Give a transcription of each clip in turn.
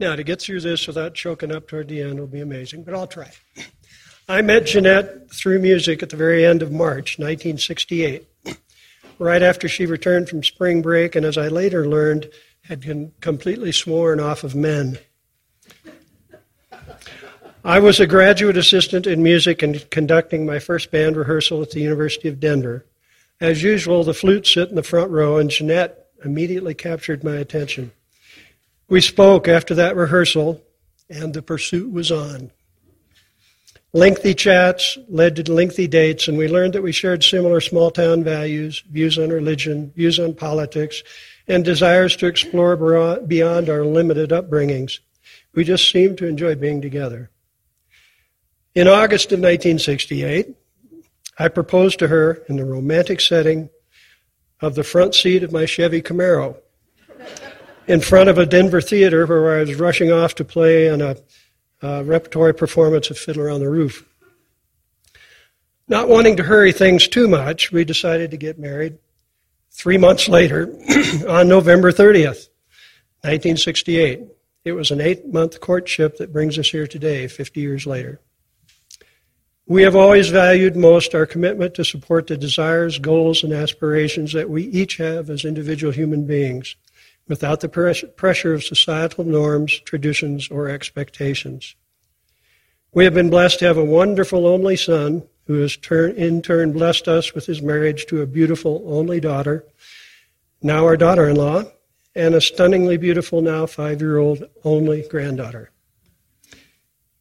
Now, to get through this without choking up toward the end will be amazing, but I'll try. I met Jeanette through music at the very end of March 1968, right after she returned from spring break, and as I later learned, had completely sworn off of men. I was a graduate assistant in music and conducting my first band rehearsal at the University of Denver. As usual, the flute sit in the front row, and Jeanette immediately captured my attention. We spoke after that rehearsal, and the pursuit was on. Lengthy chats led to lengthy dates, and we learned that we shared similar small town values, views on religion, views on politics, and desires to explore beyond our limited upbringings. We just seemed to enjoy being together. In August of 1968, I proposed to her in the romantic setting of the front seat of my Chevy Camaro in front of a Denver theater where I was rushing off to play in a, a repertory performance of Fiddler on the Roof. Not wanting to hurry things too much, we decided to get married three months later on November 30th, 1968. It was an eight month courtship that brings us here today, 50 years later. We have always valued most our commitment to support the desires, goals, and aspirations that we each have as individual human beings without the pressure of societal norms, traditions, or expectations. We have been blessed to have a wonderful only son who has in turn blessed us with his marriage to a beautiful only daughter, now our daughter in law, and a stunningly beautiful, now five year old only granddaughter.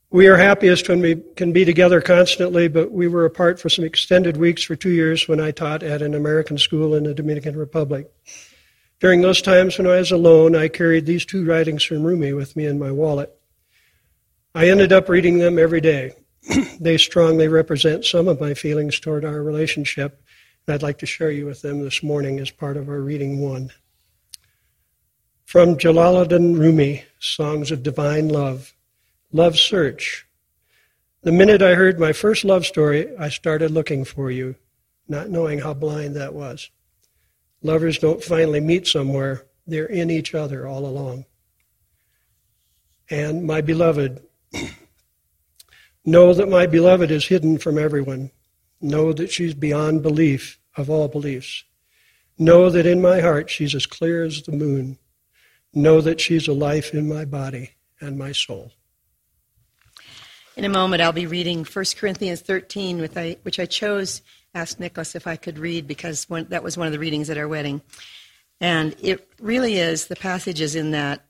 We are happiest when we can be together constantly, but we were apart for some extended weeks for two years when I taught at an American school in the Dominican Republic. During those times when I was alone, I carried these two writings from Rumi with me in my wallet. I ended up reading them every day. they strongly represent some of my feelings toward our relationship, and I'd like to share you with them this morning as part of our reading one. From Jalaluddin Rumi, Songs of Divine Love, Love Search. The minute I heard my first love story, I started looking for you, not knowing how blind that was. Lovers don't finally meet somewhere, they're in each other all along. And my beloved, know that my beloved is hidden from everyone. Know that she's beyond belief of all beliefs. Know that in my heart she's as clear as the moon. Know that she's a life in my body and my soul. In a moment, I'll be reading 1 Corinthians 13, which I chose asked Nicholas if I could read because that was one of the readings at our wedding. And it really is, the passages in that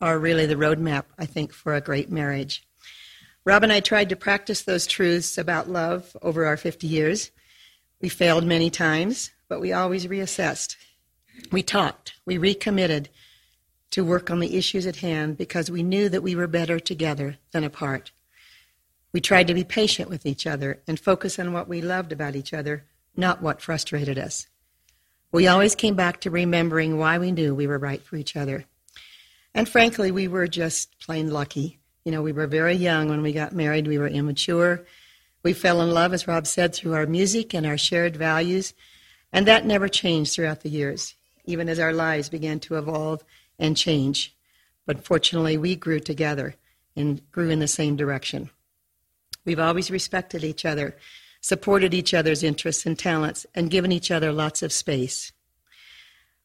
are really the roadmap, I think, for a great marriage. Rob and I tried to practice those truths about love over our 50 years. We failed many times, but we always reassessed. We talked, we recommitted to work on the issues at hand because we knew that we were better together than apart. We tried to be patient with each other and focus on what we loved about each other, not what frustrated us. We always came back to remembering why we knew we were right for each other. And frankly, we were just plain lucky. You know, we were very young when we got married, we were immature. We fell in love, as Rob said, through our music and our shared values. And that never changed throughout the years, even as our lives began to evolve and change. But fortunately, we grew together and grew in the same direction. We've always respected each other, supported each other's interests and talents, and given each other lots of space.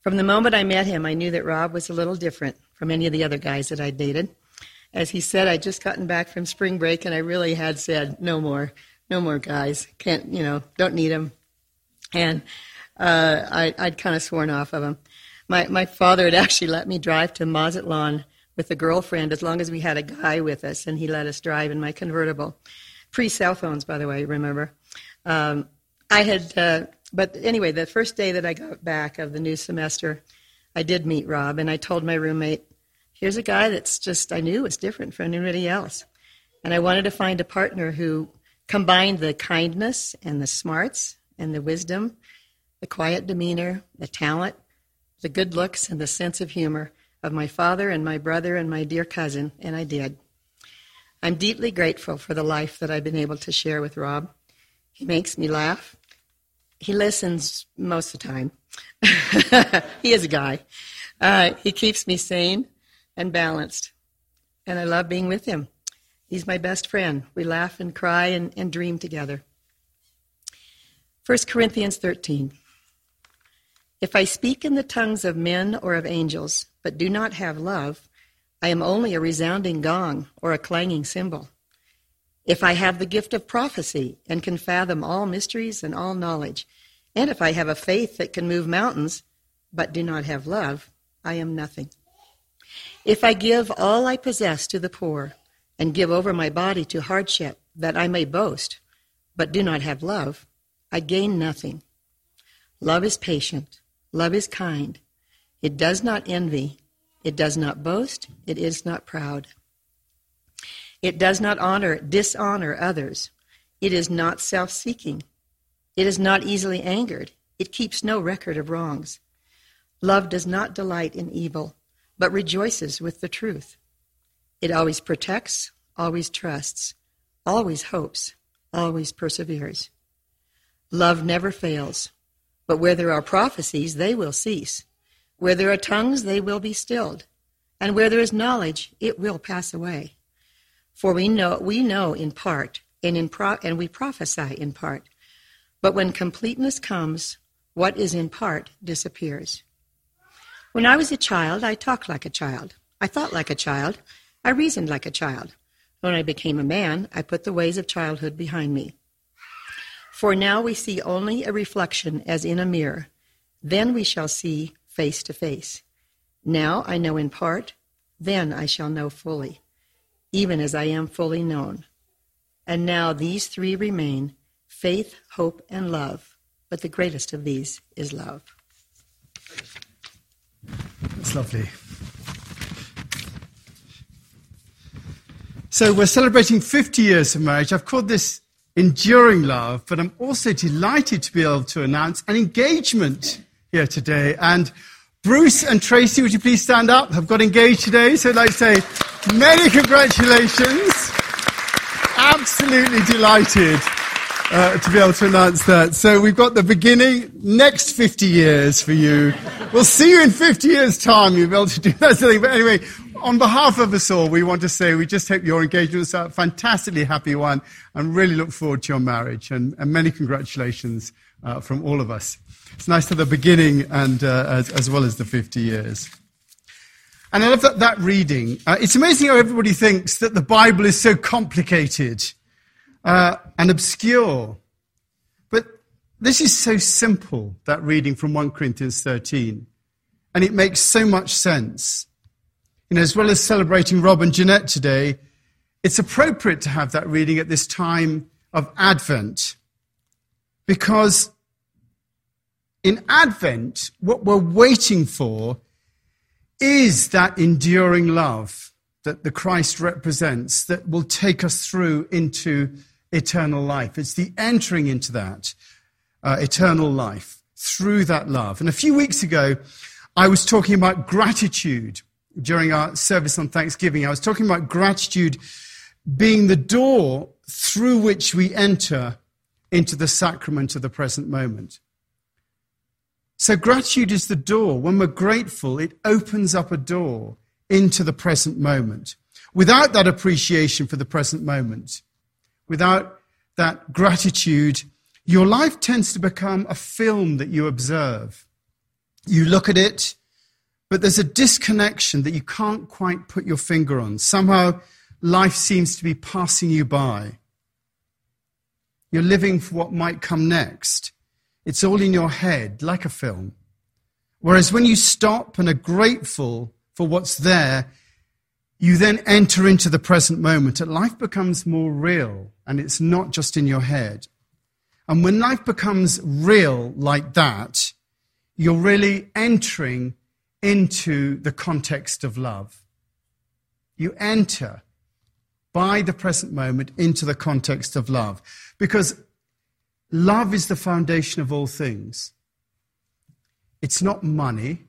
From the moment I met him, I knew that Rob was a little different from any of the other guys that I'd dated. As he said, I'd just gotten back from spring break, and I really had said, no more, no more guys. Can't, you know, don't need them. And uh, I, I'd kind of sworn off of him. My, my father had actually let me drive to Mazatlan with a girlfriend as long as we had a guy with us, and he let us drive in my convertible pre cell phones, by the way, remember. Um, I had, uh, but anyway, the first day that I got back of the new semester, I did meet Rob, and I told my roommate, here's a guy that's just, I knew was different from anybody else. And I wanted to find a partner who combined the kindness and the smarts and the wisdom, the quiet demeanor, the talent, the good looks, and the sense of humor of my father and my brother and my dear cousin, and I did. I'm deeply grateful for the life that I've been able to share with Rob. He makes me laugh. He listens most of the time. he is a guy. Uh, he keeps me sane and balanced. and I love being with him. He's my best friend. We laugh and cry and, and dream together. 1 Corinthians 13. If I speak in the tongues of men or of angels, but do not have love, I am only a resounding gong or a clanging cymbal. If I have the gift of prophecy and can fathom all mysteries and all knowledge, and if I have a faith that can move mountains, but do not have love, I am nothing. If I give all I possess to the poor and give over my body to hardship that I may boast, but do not have love, I gain nothing. Love is patient. Love is kind. It does not envy. It does not boast. It is not proud. It does not honor, dishonor others. It is not self seeking. It is not easily angered. It keeps no record of wrongs. Love does not delight in evil, but rejoices with the truth. It always protects, always trusts, always hopes, always perseveres. Love never fails. But where there are prophecies, they will cease. Where there are tongues, they will be stilled. And where there is knowledge, it will pass away. For we know, we know in part, and, in pro- and we prophesy in part. But when completeness comes, what is in part disappears. When I was a child, I talked like a child. I thought like a child. I reasoned like a child. When I became a man, I put the ways of childhood behind me. For now we see only a reflection as in a mirror. Then we shall see face to face. Now I know in part, then I shall know fully, even as I am fully known. And now these three remain faith, hope, and love. But the greatest of these is love. That's lovely. So we're celebrating 50 years of marriage. I've called this enduring love, but I'm also delighted to be able to announce an engagement here today. And Bruce and Tracy, would you please stand up? Have got engaged today, so I'd like to say many congratulations. Absolutely delighted uh, to be able to announce that. So we've got the beginning, next 50 years for you. We'll see you in 50 years' time. You'll be able to do that thing. But anyway, on behalf of us all, we want to say we just hope your engagement is a fantastically happy one and really look forward to your marriage. And, and many congratulations uh, from all of us. It's nice to the beginning and uh, as, as, well as the 50 years. And I love that, that reading. Uh, it's amazing how everybody thinks that the Bible is so complicated uh, and obscure. But this is so simple, that reading from 1 Corinthians 13. And it makes so much sense. You know, as well as celebrating Rob and Jeanette today, it's appropriate to have that reading at this time of Advent. Because in Advent, what we're waiting for is that enduring love that the Christ represents that will take us through into eternal life. It's the entering into that uh, eternal life through that love. And a few weeks ago, I was talking about gratitude during our service on Thanksgiving. I was talking about gratitude being the door through which we enter into the sacrament of the present moment. So, gratitude is the door. When we're grateful, it opens up a door into the present moment. Without that appreciation for the present moment, without that gratitude, your life tends to become a film that you observe. You look at it, but there's a disconnection that you can't quite put your finger on. Somehow, life seems to be passing you by. You're living for what might come next. It's all in your head, like a film. Whereas when you stop and are grateful for what's there, you then enter into the present moment and life becomes more real and it's not just in your head. And when life becomes real like that, you're really entering into the context of love. You enter by the present moment into the context of love because love is the foundation of all things. It's not money,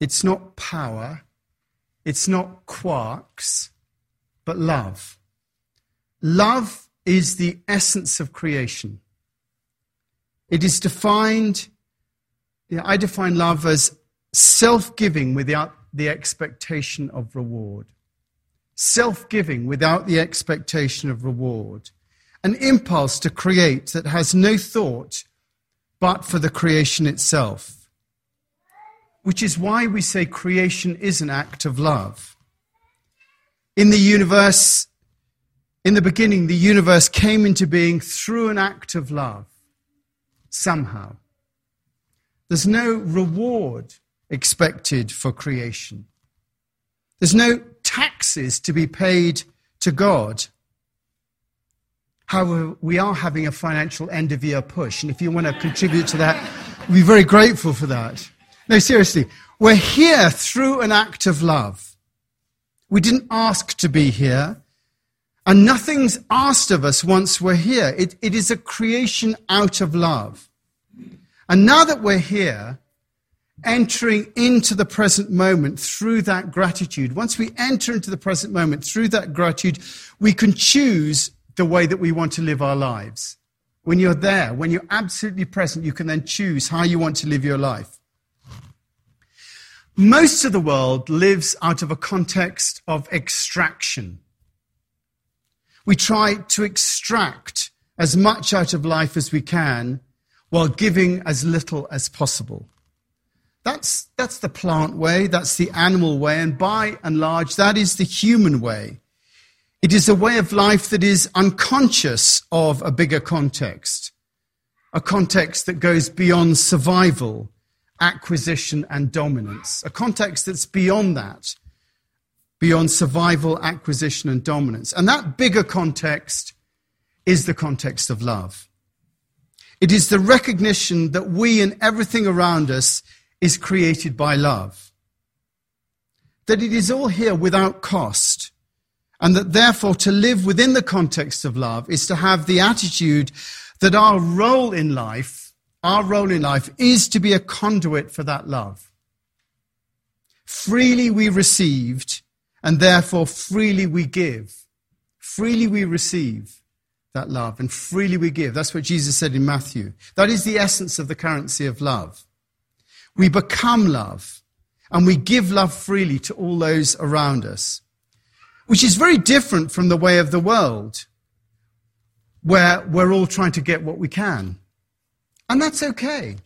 it's not power, it's not quarks, but love. Love is the essence of creation. It is defined, you know, I define love as self giving without the expectation of reward. Self giving without the expectation of reward, an impulse to create that has no thought but for the creation itself. Which is why we say creation is an act of love. In the universe, in the beginning, the universe came into being through an act of love, somehow. There's no reward expected for creation. There's no taxes to be paid to God. However, we are having a financial end of year push, and if you want to contribute to that, we'd be very grateful for that. No, seriously, we're here through an act of love. We didn't ask to be here, and nothing's asked of us once we're here. It, it is a creation out of love. And now that we're here, entering into the present moment through that gratitude, once we enter into the present moment through that gratitude, we can choose the way that we want to live our lives. When you're there, when you're absolutely present, you can then choose how you want to live your life. Most of the world lives out of a context of extraction. We try to extract as much out of life as we can while giving as little as possible. That's, that's the plant way, that's the animal way, and by and large, that is the human way. It is a way of life that is unconscious of a bigger context, a context that goes beyond survival, acquisition, and dominance, a context that's beyond that, beyond survival, acquisition, and dominance. And that bigger context is the context of love. It is the recognition that we and everything around us is created by love. That it is all here without cost and that therefore to live within the context of love is to have the attitude that our role in life, our role in life is to be a conduit for that love. Freely we received, and therefore freely we give. Freely we receive that love, and freely we give. That's what Jesus said in Matthew. That is the essence of the currency of love. We become love, and we give love freely to all those around us which is very different from the way of the world, where we're all trying to get what we can. And that's okay.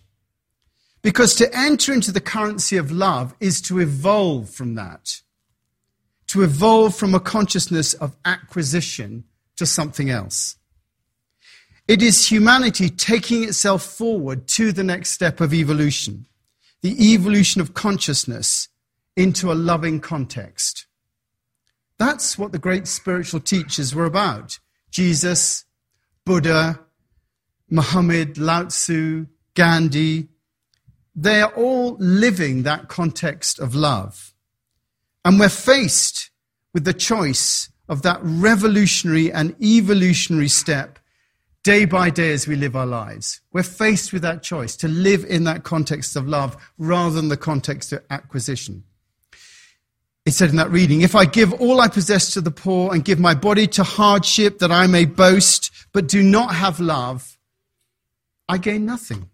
Because to enter into the currency of love is to evolve from that, to evolve from a consciousness of acquisition to something else. It is humanity taking itself forward to the next step of evolution, the evolution of consciousness into a loving context. That's what the great spiritual teachers were about. Jesus, Buddha, Muhammad, Lao Tzu, Gandhi. They are all living that context of love. And we're faced with the choice of that revolutionary and evolutionary step day by day as we live our lives. We're faced with that choice to live in that context of love rather than the context of acquisition. It said in that reading, if I give all I possess to the poor and give my body to hardship that I may boast, but do not have love, I gain nothing.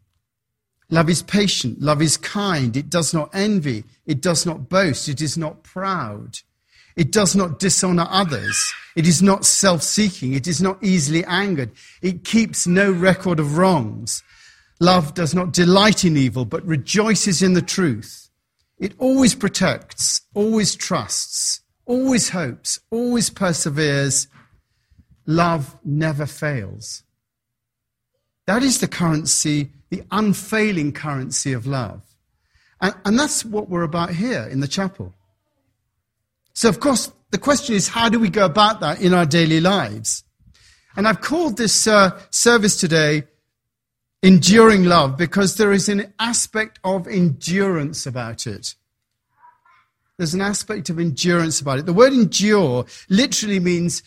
Love is patient. Love is kind. It does not envy. It does not boast. It is not proud. It does not dishonor others. It is not self seeking. It is not easily angered. It keeps no record of wrongs. Love does not delight in evil, but rejoices in the truth. It always protects, always trusts, always hopes, always perseveres. Love never fails. That is the currency, the unfailing currency of love. And, and, that's what we're about here in the chapel. So, of course, the question is how do we go about that in our daily lives? And I've called this uh, service today enduring love because there is an aspect of endurance about it. There's an aspect of endurance about it. The word endure literally means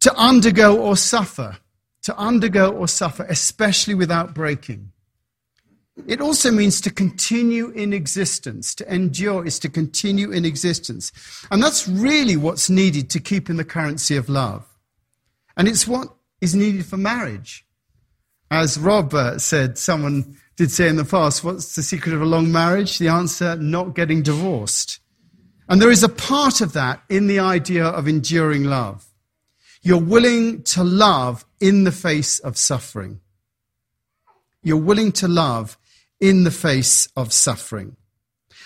to undergo or suffer, to undergo or suffer, especially without breaking. It also means to continue in existence. To endure is to continue in existence. And that's really what's needed to keep in the currency of love. And it's what is needed for marriage. As Rob uh, said, someone did say in the past, what's the secret of a long marriage? The answer, not getting divorced. And there is a part of that in the idea of enduring love. You're willing to love in the face of suffering. You're willing to love in the face of suffering.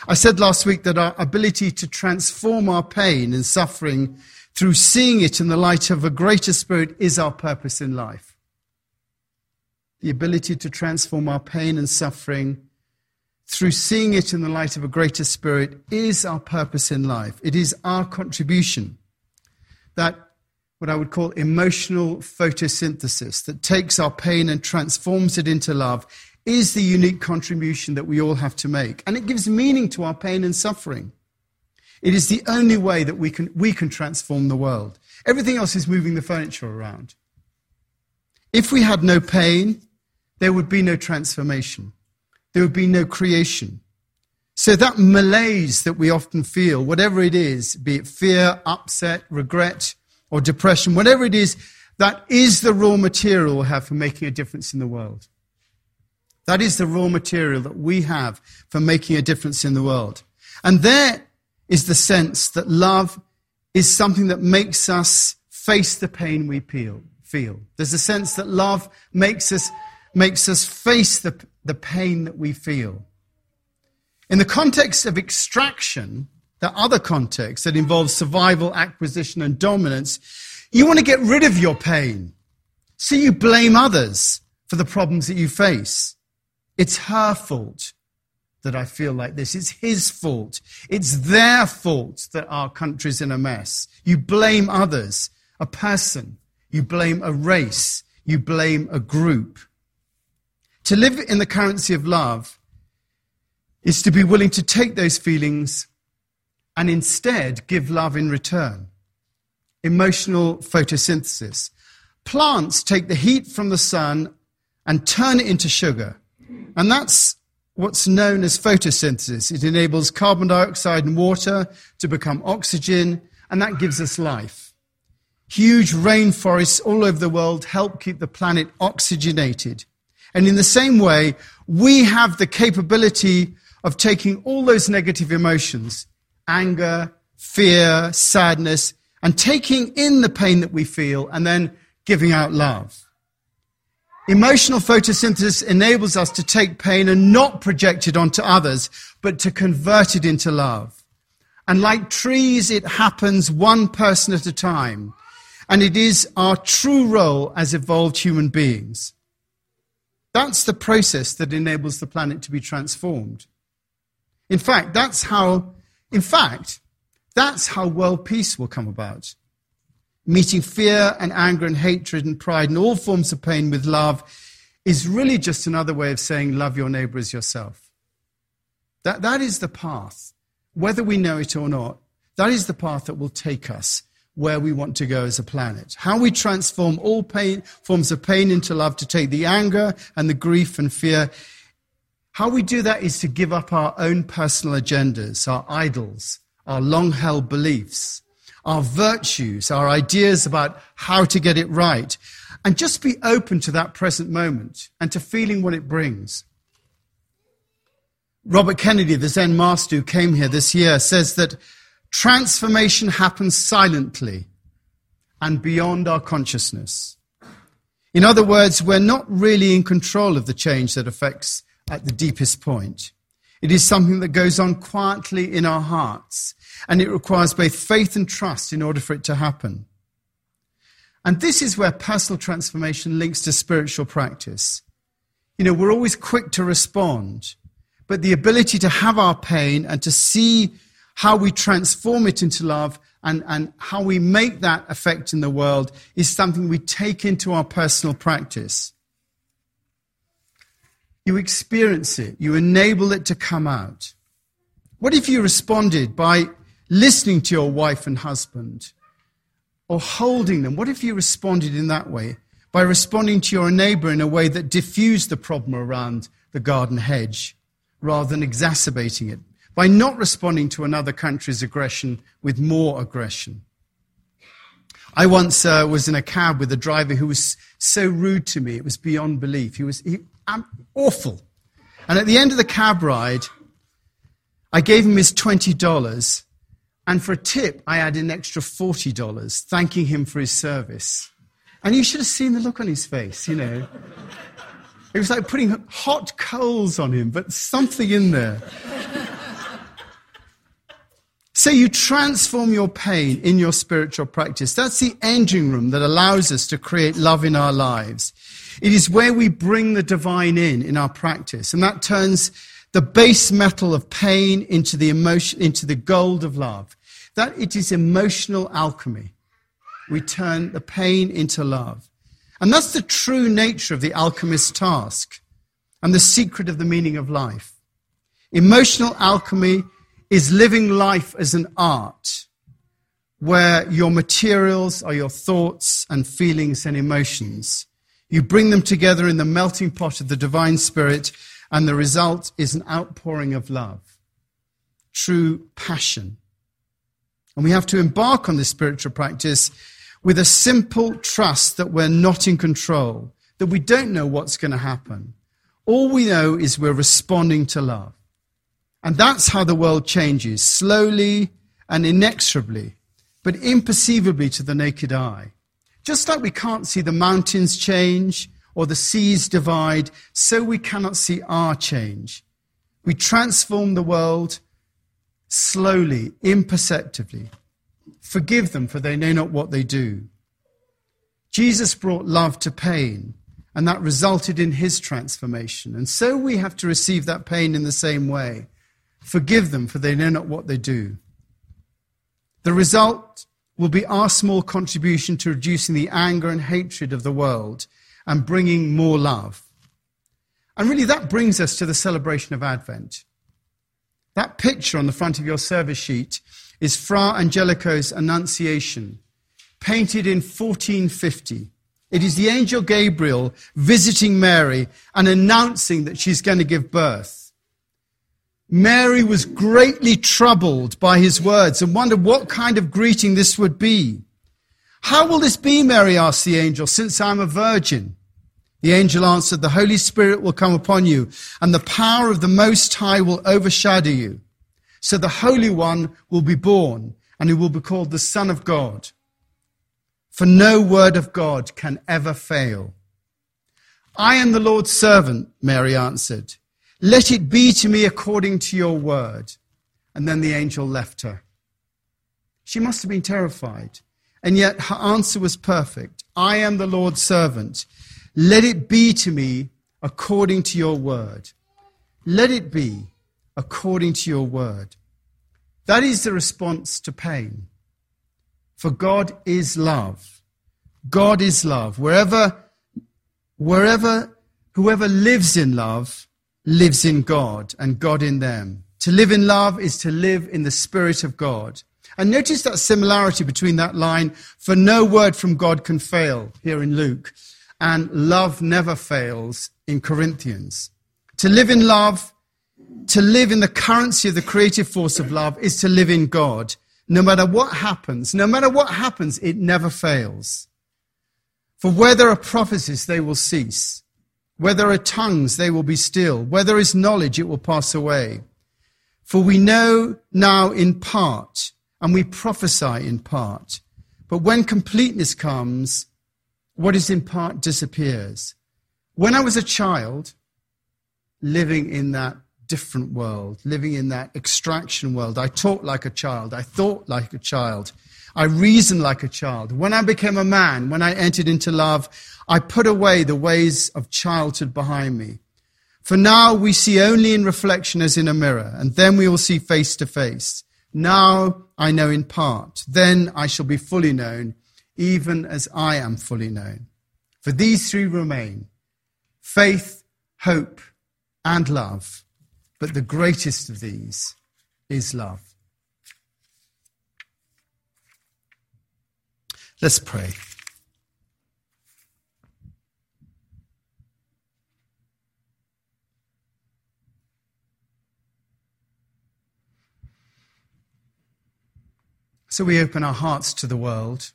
I said last week that our ability to transform our pain and suffering through seeing it in the light of a greater spirit is our purpose in life. The ability to transform our pain and suffering through seeing it in the light of a greater spirit is our purpose in life. It is our contribution. That what I would call emotional photosynthesis that takes our pain and transforms it into love is the unique contribution that we all have to make. And it gives meaning to our pain and suffering. It is the only way that we can, we can transform the world. Everything else is moving the furniture around. If we had no pain, there would be no transformation. There would be no creation. So that malaise that we often feel, whatever it is, be it fear, upset, regret, or depression, whatever it is, that is the raw material we have for making a difference in the world. That is the raw material that we have for making a difference in the world. And there is the sense that love is something that makes us face the pain we feel. There's a sense that love makes us, makes us face the, the pain that we feel. In the context of extraction, the other context that involves survival, acquisition, and dominance, you want to get rid of your pain. So you blame others for the problems that you face. It's her fault that I feel like this. It's his fault. It's their fault that our country's in a mess. You blame others, a person. You blame a race. You blame a group. To live in the currency of love is to be willing to take those feelings and instead give love in return. Emotional photosynthesis. Plants take the heat from the sun and turn it into sugar. And that's what's known as photosynthesis. It enables carbon dioxide and water to become oxygen, and that gives us life. Huge rainforests all over the world help keep the planet oxygenated. And in the same way, we have the capability of taking all those negative emotions, anger, fear, sadness, and taking in the pain that we feel and then giving out love. Emotional photosynthesis enables us to take pain and not project it onto others, but to convert it into love. And like trees, it happens one person at a time. And it is our true role as evolved human beings. That's the process that enables the planet to be transformed. In fact, that's how, in fact, that's how world peace will come about meeting fear and anger and hatred and pride and all forms of pain with love is really just another way of saying love your neighbor as yourself. That, that is the path, whether we know it or not. That is the path that will take us where we want to go as a planet. How we transform all pain, forms of pain into love to take the anger and the grief and fear. How we do that is to give up our own personal agendas, our idols, our long held beliefs, our virtues, our ideas about how to get it right, and just be open to that present moment and to feeling what it brings. Robert Kennedy, the Zen master who came here this year, says that transformation happens silently and beyond our consciousness. In other words, we're not really in control of the change that affects at the deepest point. It is something that goes on quietly in our hearts and it requires both faith and trust in order for it to happen. And this is where personal transformation links to spiritual practice. You know, we're always quick to respond, but the ability to have our pain and to see how we transform it into love and, and how we make that effect in the world is something we take into our personal practice. You experience it, you enable it to come out. What if you responded by listening to your wife and husband or holding them? What if you responded in that way? By responding to your neighbor in a way that diffused the problem around the garden hedge rather than exacerbating it. By not responding to another country's aggression with more aggression. I once uh, was in a cab with a driver who was so rude to me, it was beyond belief. He was he, um, awful. And at the end of the cab ride, I gave him his $20 And for a tip, I added an extra $40, thanking him for his service. And you should have seen the look on his face, you know. It was like putting hot coals on him, but something in there. So you transform your pain in your spiritual practice. That's the engine room that allows us to create love in our lives. It is where we bring the divine in, in our practice. And that turns the base metal of pain into the emotion, into the gold of love. That it is emotional alchemy. We turn the pain into love. And that's the true nature of the alchemist's task and the secret of the meaning of life. Emotional alchemy is living life as an art where your materials are your thoughts and feelings and emotions. You bring them together in the melting pot of the divine spirit, and the result is an outpouring of love, true passion. And we have to embark on this spiritual practice with a simple trust that we're not in control, that we don't know what's going to happen. All we know is we're responding to love. And that's how the world changes, slowly and inexorably, but imperceivably to the naked eye. Just like we can't see the mountains change or the seas divide, so we cannot see our change. We transform the world slowly, imperceptibly. Forgive them, for they know not what they do. Jesus brought love to pain, and that resulted in his transformation. And so we have to receive that pain in the same way. Forgive them, for they know not what they do. The result will be our small contribution to reducing the anger and hatred of the world and bringing more love. And really, that brings us to the celebration of Advent. That picture on the front of your service sheet is Fra Angelico's Annunciation, painted in 1450. It is the angel Gabriel visiting Mary and announcing that she's going to give birth. Mary was greatly troubled by his words and wondered what kind of greeting this would be. How will this be, Mary asked the angel, since I'm a virgin? The angel answered, The Holy Spirit will come upon you, and the power of the Most High will overshadow you. So the Holy One will be born, and he will be called the Son of God. For no word of God can ever fail. I am the Lord's servant, Mary answered. Let it be to me according to your word. And then the angel left her. She must have been terrified. And yet her answer was perfect. I am the Lord's servant. Let it be to me according to your word. Let it be according to your word. That is the response to pain. For God is love. God is love. Wherever, wherever, whoever lives in love lives in God and God in them. To live in love is to live in the Spirit of God. And notice that similarity between that line, for no word from God can fail, here in Luke, and love never fails in Corinthians. To live in love, to live in the currency of the creative force of love is to live in God. No matter what happens, no matter what happens, it never fails. For where there are prophecies, they will cease. Where there are tongues, they will be still. Where there is knowledge, it will pass away. For we know now in part, and we prophesy in part. But when completeness comes, what is in part disappears. When I was a child, living in that different world, living in that extraction world, I talked like a child, I thought like a child, I reasoned like a child. When I became a man, when I entered into love, I put away the ways of childhood behind me. For now we see only in reflection as in a mirror, and then we will see face to face. Now I know in part, then I shall be fully known, even as I am fully known. For these three remain faith, hope, and love. But the greatest of these is love. Let's pray. So we open our hearts to the world.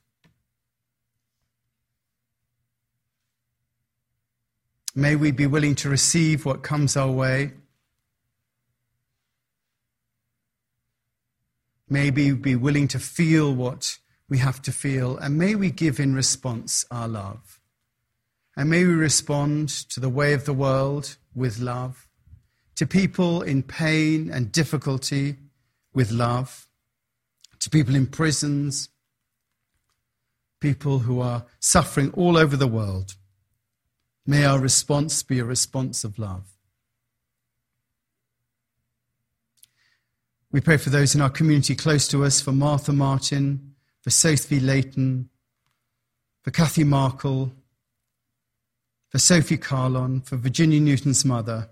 May we be willing to receive what comes our way. May we be willing to feel what we have to feel, and may we give in response our love. And may we respond to the way of the world with love, to people in pain and difficulty with love, to people in prisons, people who are suffering all over the world. May our response be a response of love. We pray for those in our community close to us, for Martha Martin, for Sophie Layton, for Kathy Markle, for Sophie Carlon, for Virginia Newton's mother,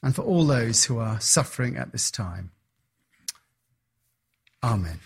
and for all those who are suffering at this time. Amen.